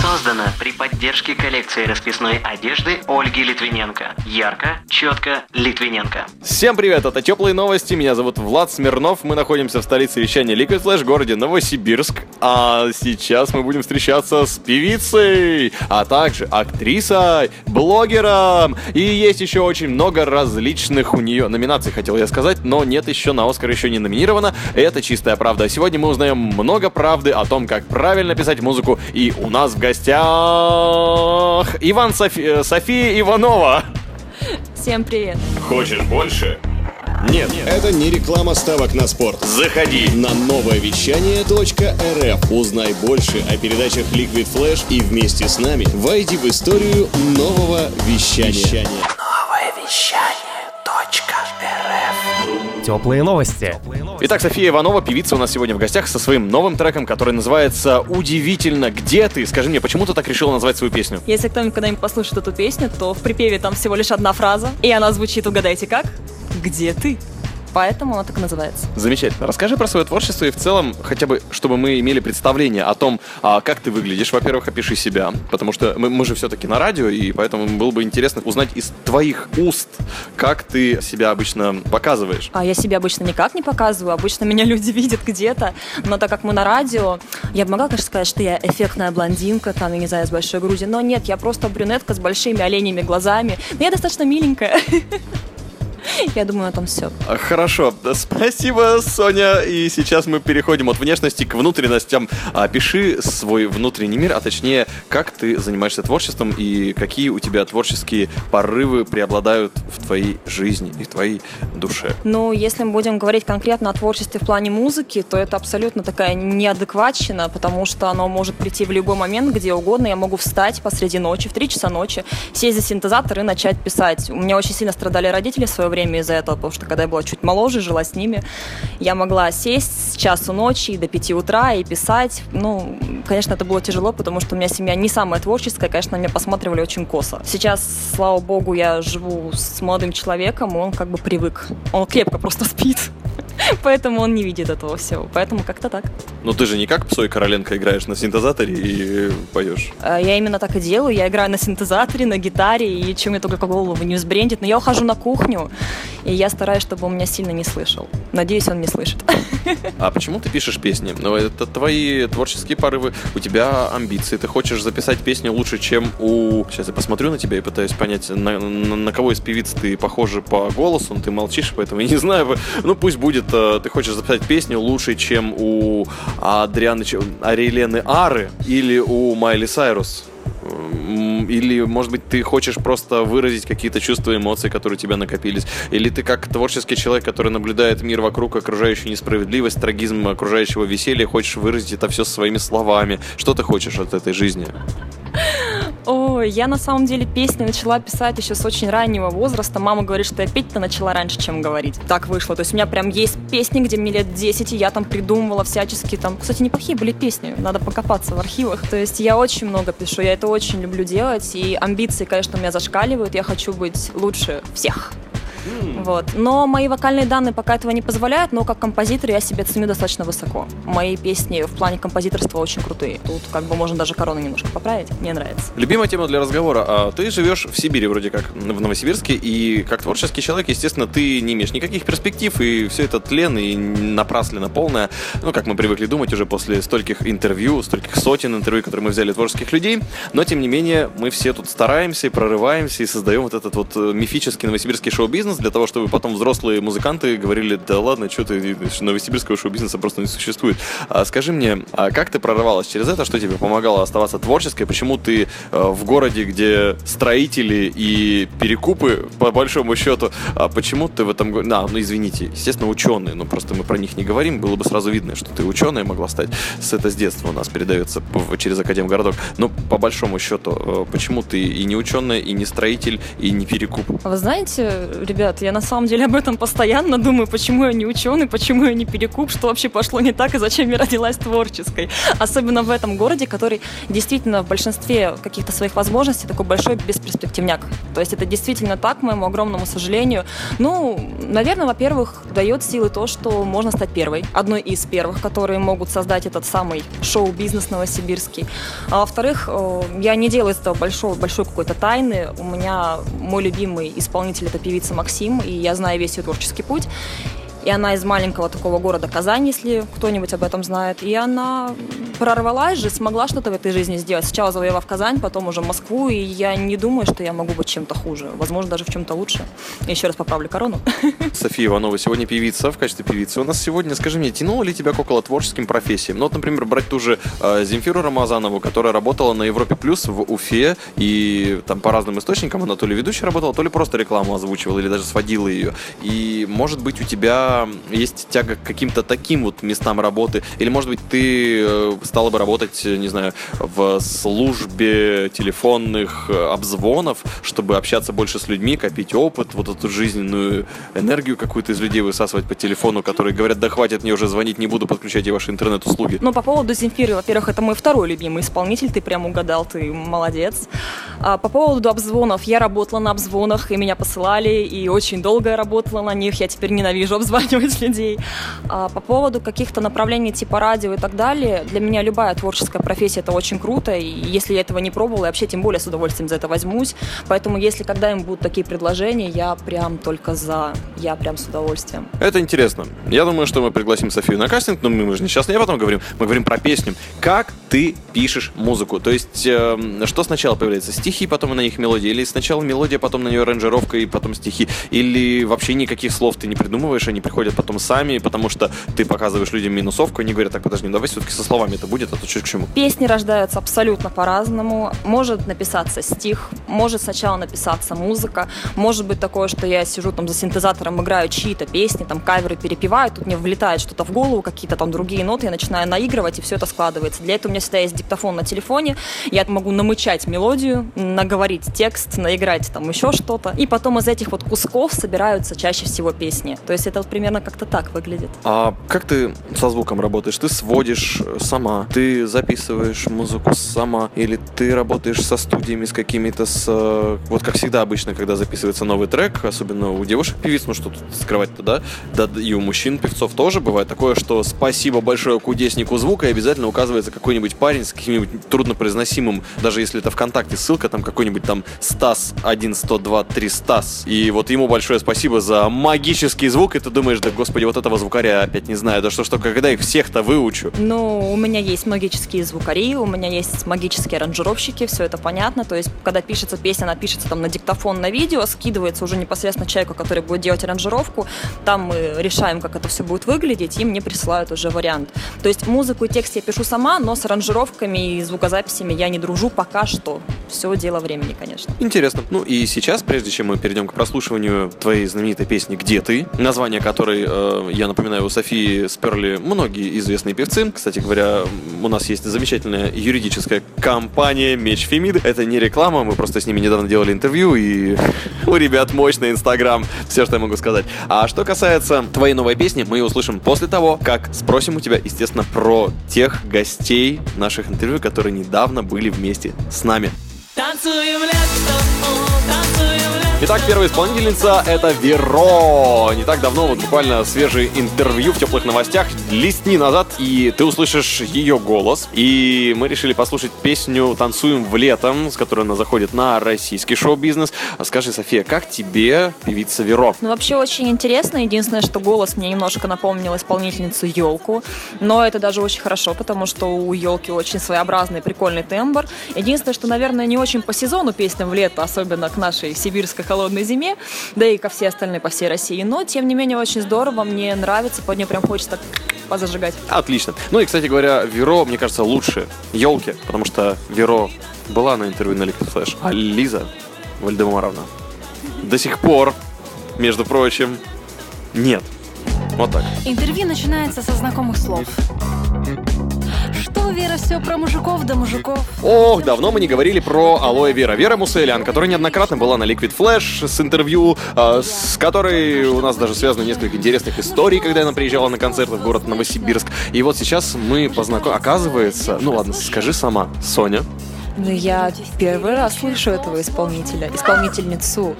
Создано при поддержке коллекции расписной одежды Ольги Литвиненко. Ярко, четко, Литвиненко. Всем привет, это Теплые Новости, меня зовут Влад Смирнов, мы находимся в столице вещания Liquid Flash, городе Новосибирск, а сейчас мы будем встречаться с певицей, а также актрисой, блогером, и есть еще очень много различных у нее номинаций, хотел я сказать, но нет еще на Оскар еще не номинировано, это чистая правда. Сегодня мы узнаем много правды о том, как правильно писать музыку, и у нас в гостях Иван Софи... э, София Иванова. Всем привет. Хочешь больше? Нет. Это не реклама ставок на спорт. Заходи. На новое вещание .рф узнай больше о передачах Liquid Flash и вместе с нами войди в историю нового вещания. Теплые новости. Итак, София Иванова, певица у нас сегодня в гостях со своим новым треком, который называется «Удивительно, где ты?». Скажи мне, почему ты так решила назвать свою песню? Если кто-нибудь когда-нибудь послушает эту песню, то в припеве там всего лишь одна фраза, и она звучит, угадайте как? Где ты? Поэтому она так и называется. Замечательно. Расскажи про свое творчество и в целом, хотя бы, чтобы мы имели представление о том, а, как ты выглядишь. Во-первых, опиши себя, потому что мы, мы же все-таки на радио, и поэтому было бы интересно узнать из твоих уст, как ты себя обычно показываешь. А я себя обычно никак не показываю, обычно меня люди видят где-то, но так как мы на радио, я бы могла, конечно, сказать, что я эффектная блондинка, там, я не знаю, с большой грудью, но нет, я просто брюнетка с большими оленями глазами, но я достаточно миленькая. Я думаю, на том все. А, Хорошо, спасибо, Соня. И сейчас мы переходим от внешности к внутренностям. Опиши свой внутренний мир, а точнее, как ты занимаешься творчеством и какие у тебя творческие порывы преобладают в твоей жизни и в твоей душе. Ну, если мы будем говорить конкретно о творчестве в плане музыки, то это абсолютно такая неадекватщина, потому что оно может прийти в любой момент, где угодно. Я могу встать посреди ночи, в 3 часа ночи, сесть за синтезатор и начать писать. У меня очень сильно страдали родители в свое время из-за этого, потому что когда я была чуть моложе, жила с ними, я могла сесть с часу ночи до 5 утра и писать. Ну, конечно, это было тяжело, потому что у меня семья не самая творческая, конечно, меня посматривали очень косо. Сейчас, слава богу, я живу с молодым человеком, он как бы привык. Он крепко просто спит. Поэтому он не видит этого всего. Поэтому как-то так. Но ты же не как Псой Короленко играешь на синтезаторе и поешь. А Я именно так и делаю. Я играю на синтезаторе, на гитаре, и чем мне только голову не взбрендит. Но я ухожу на кухню, и я стараюсь, чтобы он меня сильно не слышал. Надеюсь, он не слышит. А почему ты пишешь песни? Ну, это твои творческие порывы, у тебя амбиции. Ты хочешь записать песню лучше, чем у... Сейчас я посмотрю на тебя и пытаюсь понять, на, на- на кого из певиц ты похожа по голосу, но ты молчишь, поэтому я не знаю. Ну, пусть будет, э, ты хочешь записать песню лучше, чем у Адрианы, Ариелены Ары или у Майли Сайрус. Или, может быть, ты хочешь просто выразить какие-то чувства, эмоции, которые у тебя накопились. Или ты как творческий человек, который наблюдает мир вокруг, окружающую несправедливость, трагизм окружающего веселья, хочешь выразить это все своими словами. Что ты хочешь от этой жизни? Ой, я на самом деле песни начала писать еще с очень раннего возраста. Мама говорит, что я петь-то начала раньше, чем говорить. Так вышло. То есть у меня прям есть песни, где мне лет 10, и я там придумывала всячески там. Кстати, неплохие были песни. Надо покопаться в архивах. То есть я очень много пишу, я это очень люблю делать. И амбиции, конечно, меня зашкаливают. Я хочу быть лучше всех. Вот. Но мои вокальные данные пока этого не позволяют, но как композитор я себя ценю достаточно высоко. Мои песни в плане композиторства очень крутые. Тут как бы можно даже корону немножко поправить. Мне нравится. Любимая тема для разговора. А ты живешь в Сибири вроде как, в Новосибирске, и как творческий человек, естественно, ты не имеешь никаких перспектив, и все это тлен и напраслено полное. Ну, как мы привыкли думать уже после стольких интервью, стольких сотен интервью, которые мы взяли творческих людей. Но, тем не менее, мы все тут стараемся и прорываемся, и создаем вот этот вот э, мифический новосибирский шоу-бизнес для того, чтобы потом взрослые музыканты говорили, да ладно, что ты, новосибирского шоу-бизнеса просто не существует. А скажи мне, а как ты прорывалась через это, что тебе помогало оставаться творческой, почему ты э, в городе, где строители и перекупы, по большому счету, а почему ты в этом... го- Да, ну извините, естественно, ученые, но просто мы про них не говорим, было бы сразу видно, что ты ученая могла стать, с это с детства у нас передается через Академгородок, но по большому счету, э, почему ты и не ученая, и не строитель, и не перекуп? А Вы знаете, ребят, ребят, я на самом деле об этом постоянно думаю, почему я не ученый, почему я не перекуп, что вообще пошло не так и зачем я родилась творческой. Особенно в этом городе, который действительно в большинстве каких-то своих возможностей такой большой бесперспективняк. То есть это действительно так, к моему огромному сожалению. Ну, наверное, во-первых, дает силы то, что можно стать первой, одной из первых, которые могут создать этот самый шоу-бизнес новосибирский. А во-вторых, э, я не делаю из этого большого, большой какой-то тайны. У меня мой любимый исполнитель это певица Максим, и я знаю весь ее творческий путь. И она из маленького такого города Казань, если кто-нибудь об этом знает. И она прорвалась же, смогла что-то в этой жизни сделать. Сначала завоевав Казань, потом уже Москву. И я не думаю, что я могу быть чем-то хуже. Возможно, даже в чем-то лучше. Еще раз поправлю корону. София Иванова сегодня певица в качестве певицы. У нас сегодня, скажи мне, тянуло ли тебя к около творческим профессиям? Ну вот, например, брать ту же э, Земфиру Рамазанову, которая работала на Европе Плюс в Уфе, и там по разным источникам она то ли ведущей работала, то ли просто рекламу озвучивала, или даже сводила ее. И, может быть, у тебя есть тяга к каким-то таким вот местам работы? Или, может быть, ты э, стала бы работать, не знаю, в службе телефонных э, обзвонов, чтобы общаться больше с людьми, копить опыт, вот эту жизненную энергию какую-то из людей высасывать по телефону, которые говорят, да хватит мне уже звонить, не буду, подключайте ваши интернет-услуги. Ну, по поводу Земфиры, во-первых, это мой второй любимый исполнитель, ты прям угадал, ты молодец. А по поводу обзвонов, я работала на обзвонах, и меня посылали, и очень долго работала на них, я теперь ненавижу обзванивать людей. А по поводу каких-то направлений типа радио и так далее, для меня любая творческая профессия это очень круто, и если я этого не пробовала, я вообще тем более с удовольствием за это возьмусь. Поэтому если когда им будут такие предложения, я прям только за, я прям с удовольствием. Это интересно. Я думаю, что мы пригласим Софию на кастинг, но мы же не сейчас не об этом говорим, мы говорим про песню. Как ты пишешь музыку? То есть, э, что сначала появляется? Стихи, потом на них мелодия? Или сначала мелодия, потом на нее аранжировка и потом стихи? Или вообще никаких слов ты не придумываешь, они приходят потом сами, потому что ты показываешь людям минусовку, они говорят, так, подожди, ну давай все-таки со словами это будет, а то что к чему? Песни рождаются абсолютно по-разному. Может написаться стих, может сначала написаться музыка, может быть такое, что я сижу там за синтезатором, играю чьи-то песни, там каверы перепеваю, тут мне влетает что-то в голову, какие-то там другие ноты, я начинаю наигрывать, и все это складывается. Для этого у меня всегда есть диктофон на телефоне, я могу намычать мелодию, наговорить текст, наиграть там еще что-то, и потом из этих вот кусков собираются чаще всего песни. То есть это вот примерно как-то так выглядит. А как ты со звуком работаешь? Ты сводишь сама, ты записываешь музыку сама, или ты работаешь со студиями, с какими-то, с... э, Вот как всегда обычно, когда записывается новый трек, особенно у девушек-певиц, ну что тут скрывать-то, да? Да и у мужчин-певцов тоже бывает такое, что спасибо большое кудеснику звука, и обязательно указывается какой-нибудь парень с каким-нибудь труднопроизносимым, даже если это ВКонтакте ссылка, там какой-нибудь там Стас 1, 102, 3 Стас. И вот ему большое спасибо за магический звук, и ты думаешь, да господи, вот этого звукаря опять не знаю, да что только, когда их всех-то выучу. Ну, у меня есть магические звукари, у меня есть магические аранжировщики, все это понятно. То есть, когда пишется песня, она пишется там на диктофон, на видео, скидывается уже непосредственно человеку, который будет делать аранжировку. Там мы решаем, как это все будет выглядеть, и мне присылают уже вариант. То есть, музыку и текст я пишу сама, но с аранжировками и звукозаписями я не дружу пока что. Все дело времени, конечно. Интересно. Ну и сейчас, прежде чем мы перейдем к прослушиванию твоей знаменитой песни «Где ты?», название которой, э, я напоминаю, у Софии сперли многие известные певцы. Кстати говоря, у нас есть замечательная юридическая компания «Меч Фемид». Это не реклама, мы просто с ними недавно делали интервью, и у ребят мощный инстаграм. Все, что я могу сказать. А что касается твоей новой песни, мы ее услышим после того, как спросим у тебя, естественно, про тех гостей наших интервью, которые недавно были вместе с нами. Танцуем лето, танцуем. Итак, первая исполнительница — это Веро. Не так давно, вот буквально свежее интервью в теплых новостях, листни назад, и ты услышишь ее голос. И мы решили послушать песню «Танцуем в летом», с которой она заходит на российский шоу-бизнес. А Скажи, София, как тебе певица Веро? Ну, вообще очень интересно. Единственное, что голос мне немножко напомнил исполнительницу Елку. Но это даже очень хорошо, потому что у Елки очень своеобразный, прикольный тембр. Единственное, что, наверное, не очень по сезону песням в лето, особенно к нашей сибирской холодной зиме, да и ко всей остальной по всей России. Но, тем не менее, очень здорово, мне нравится, под нее прям хочется так позажигать. Отлично. Ну и, кстати говоря, Веро, мне кажется, лучше елки, потому что Веро была на интервью на Liquid Flash, а Лиза Вальдемаровна до сих пор, между прочим, нет. Вот так. Интервью начинается со знакомых слов. Вера, все про мужиков да мужиков. Ох, давно мы не говорили про алоэ Вера. Вера Муселян, которая неоднократно была на Liquid Flash с интервью, э, с которой у нас даже связано несколько интересных историй, когда она приезжала на концерты в город Новосибирск. И вот сейчас мы познакомились. Оказывается, ну ладно, скажи сама, Соня, Ну, я первый раз слышу этого исполнителя, исполнительницу.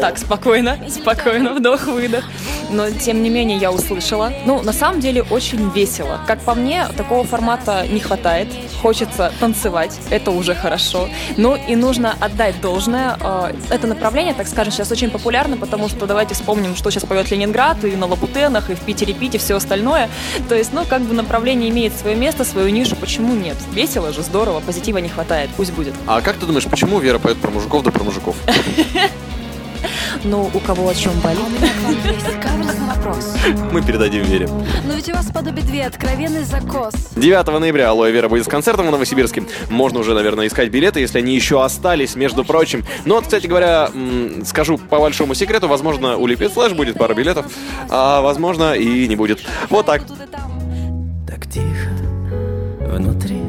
Так, спокойно, спокойно, вдох-выдох. Но, тем не менее, я услышала. Ну, на самом деле, очень весело. Как по мне, такого формата не хватает. Хочется танцевать, это уже хорошо. Ну, и нужно отдать должное. Э, Это направление, так скажем, сейчас очень популярно, потому что давайте вспомним, что сейчас поет Ленинград, и на Лабутенах, и в Питере пить, и все остальное. То есть, ну, как бы направление имеет свое место, свою нишу, почему нет? Весело же, здорово, позитива не хватает, пусть будет. а как ты думаешь, почему Вера поет про мужиков да про мужиков? Ну, у кого о чем болит? Мы передадим Вере. Но ведь у вас подобие две откровенный закос. 9 ноября Алоэ Вера будет с концертом в Новосибирске. Можно уже, наверное, искать билеты, если они еще остались, между прочим. Но вот, кстати говоря, скажу по большому секрету, возможно, у Liquid Flash будет пара билетов, а возможно и не будет. Вот так. Так тихо внутри,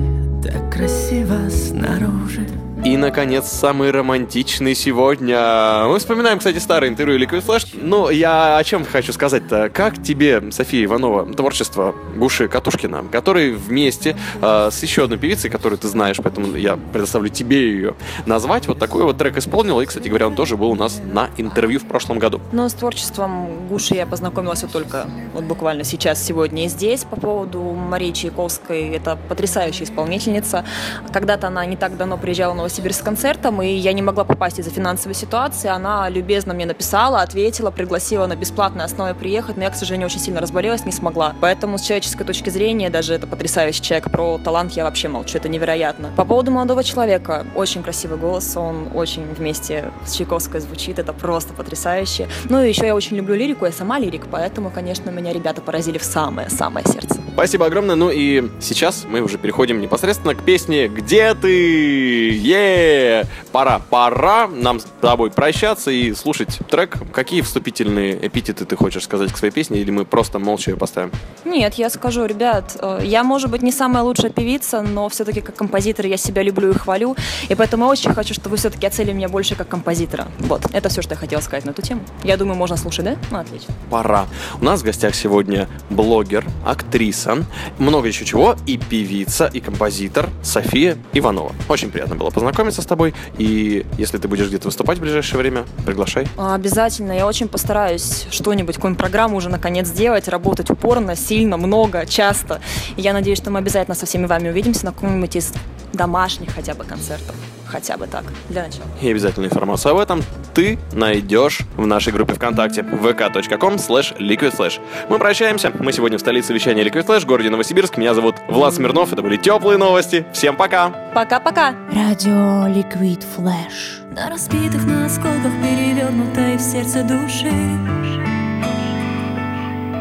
так красиво снаружи. И, наконец, самый романтичный сегодня. Мы вспоминаем, кстати, старое интервью Liquid Flash. Ну, я о чем хочу сказать-то? Как тебе, София Иванова, творчество Гуши Катушкина, который вместе э, с еще одной певицей, которую ты знаешь, поэтому я предоставлю тебе ее назвать, вот такой вот трек исполнил. И, кстати говоря, он тоже был у нас на интервью в прошлом году. Но с творчеством Гуши я познакомилась вот только вот буквально сейчас, сегодня и здесь. По поводу Марии Чайковской, это потрясающая исполнительница. Когда-то она не так давно приезжала Новосибирск с концертом, и я не могла попасть из-за финансовой ситуации. Она любезно мне написала, ответила, пригласила на бесплатной основе приехать, но я, к сожалению, очень сильно разболелась, не смогла. Поэтому с человеческой точки зрения, даже это потрясающий человек, про талант я вообще молчу, это невероятно. По поводу молодого человека, очень красивый голос, он очень вместе с Чайковской звучит, это просто потрясающе. Ну и еще я очень люблю лирику, я сама лирик, поэтому, конечно, меня ребята поразили в самое-самое сердце. Спасибо огромное. Ну и сейчас мы уже переходим непосредственно к песне «Где ты?» Е Пора, пора нам с тобой прощаться и слушать трек. Какие вступительные эпитеты ты хочешь сказать к своей песне, или мы просто молча ее поставим? Нет, я скажу, ребят, э, я, может быть, не самая лучшая певица, но все-таки как композитор я себя люблю и хвалю, и поэтому я очень хочу, чтобы вы все-таки оценили меня больше как композитора. Вот, это все, что я хотела сказать на эту тему. Я думаю, можно слушать, да? Ну, отлично. Пора. У нас в гостях сегодня блогер, актриса, много еще чего, и певица, и композитор София Иванова. Очень приятно было познакомиться с тобой, и если ты будешь где-то выступать в ближайшее время, приглашай. А, Обязательно. Я очень постараюсь что-нибудь, какую-нибудь программу уже наконец сделать, работать упорно, сильно, много, часто. И я надеюсь, что мы обязательно со всеми вами увидимся на каком-нибудь из домашних хотя бы концертов. Хотя бы так, для начала. И обязательную информацию об этом ты найдешь в нашей группе ВКонтакте vk.com slash liquidflash. Мы прощаемся. Мы сегодня в столице вещания Liquid Flash, в городе Новосибирск. Меня зовут Влад Смирнов. Это были теплые новости. Всем пока! Пока-пока! Радио Liquid Flash. На разбитых на осколках перевернутой в сердце души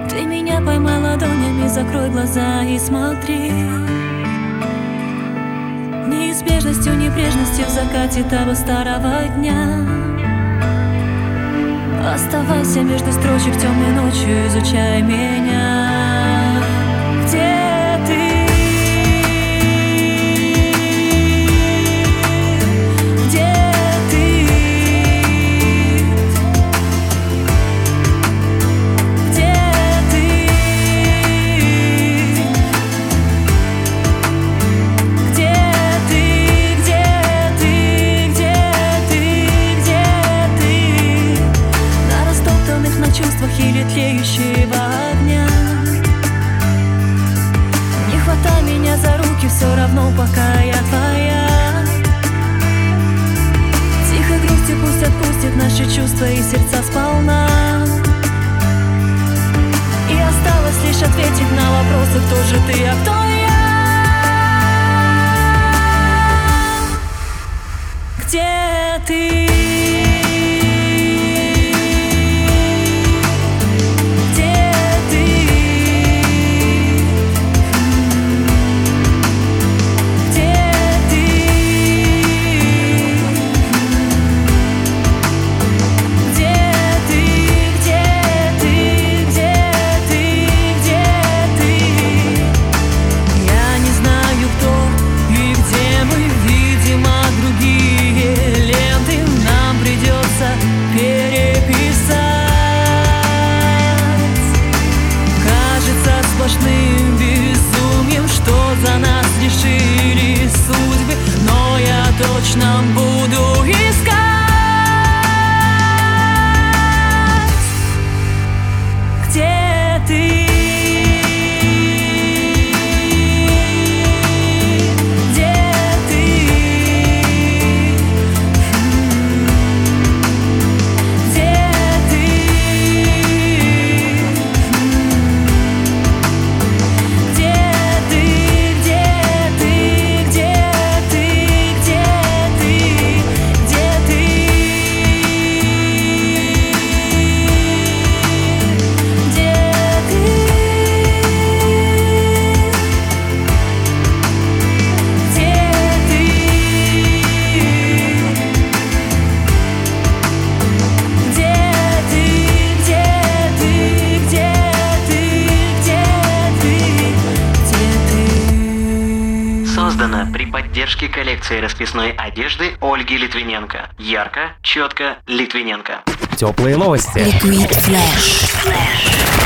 Ты меня поймай ладонями, закрой глаза и смотри Неизбежностью, небрежностью в закате того старого дня. Оставайся между строчек темной ночью, изучай меня вопросы, кто же ты, а кто я Где ты? выставке коллекции расписной одежды Ольги Литвиненко. Ярко, четко, Литвиненко. Теплые новости. Liquid Flash. Flash.